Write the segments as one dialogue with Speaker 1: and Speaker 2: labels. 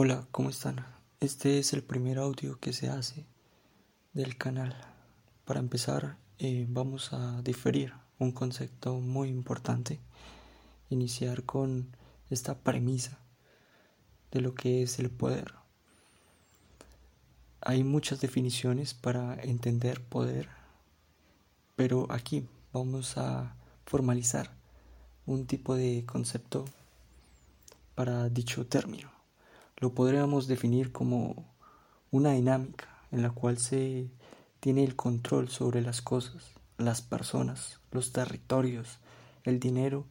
Speaker 1: Hola, ¿cómo están? Este es el primer audio que se hace del canal. Para empezar, eh, vamos a diferir un concepto muy importante, iniciar con esta premisa de lo que es el poder. Hay muchas definiciones para entender poder, pero aquí vamos a formalizar un tipo de concepto para dicho término lo podríamos definir como una dinámica en la cual se tiene el control sobre las cosas, las personas, los territorios, el dinero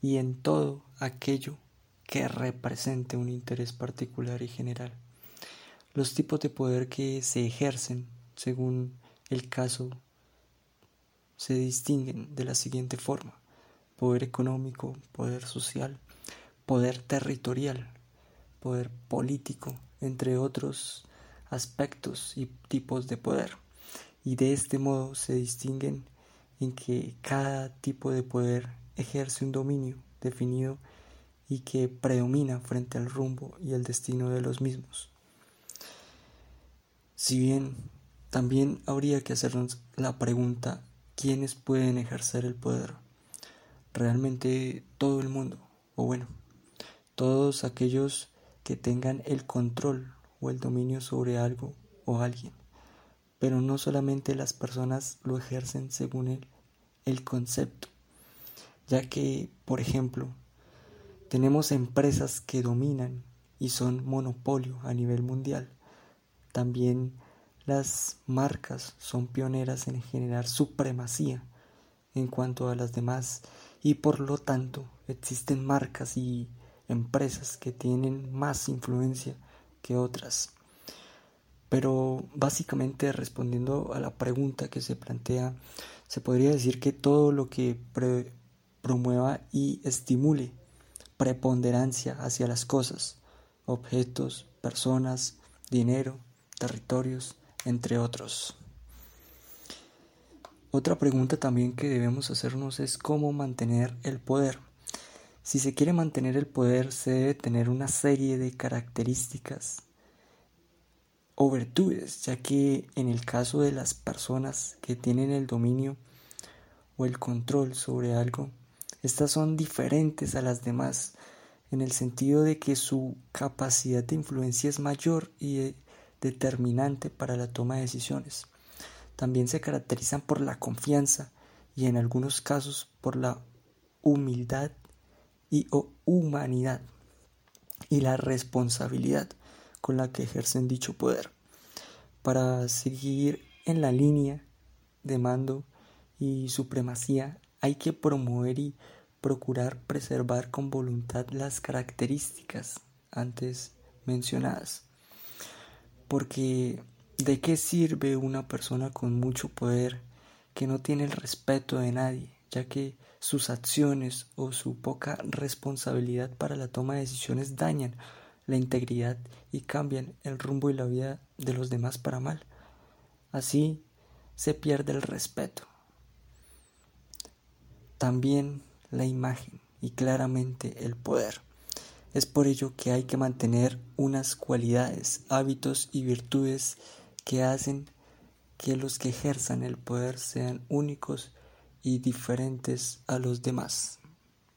Speaker 1: y en todo aquello que represente un interés particular y general. Los tipos de poder que se ejercen, según el caso, se distinguen de la siguiente forma. Poder económico, poder social, poder territorial, poder político, entre otros aspectos y tipos de poder. Y de este modo se distinguen en que cada tipo de poder ejerce un dominio definido y que predomina frente al rumbo y el destino de los mismos. Si bien también habría que hacernos la pregunta, ¿quiénes pueden ejercer el poder? Realmente todo el mundo, o bueno, todos aquellos que tengan el control o el dominio sobre algo o alguien. Pero no solamente las personas lo ejercen según el, el concepto, ya que, por ejemplo, tenemos empresas que dominan y son monopolio a nivel mundial. También las marcas son pioneras en generar supremacía en cuanto a las demás y por lo tanto existen marcas y empresas que tienen más influencia que otras. Pero básicamente respondiendo a la pregunta que se plantea, se podría decir que todo lo que promueva y estimule preponderancia hacia las cosas, objetos, personas, dinero, territorios, entre otros. Otra pregunta también que debemos hacernos es cómo mantener el poder. Si se quiere mantener el poder se debe tener una serie de características o virtudes, ya que en el caso de las personas que tienen el dominio o el control sobre algo, estas son diferentes a las demás en el sentido de que su capacidad de influencia es mayor y determinante para la toma de decisiones. También se caracterizan por la confianza y en algunos casos por la humildad y humanidad y la responsabilidad con la que ejercen dicho poder para seguir en la línea de mando y supremacía hay que promover y procurar preservar con voluntad las características antes mencionadas. Porque ¿de qué sirve una persona con mucho poder que no tiene el respeto de nadie, ya que sus acciones o su poca responsabilidad para la toma de decisiones dañan la integridad y cambian el rumbo y la vida de los demás para mal. Así se pierde el respeto. También la imagen y claramente el poder. Es por ello que hay que mantener unas cualidades, hábitos y virtudes que hacen que los que ejerzan el poder sean únicos y diferentes a los demás.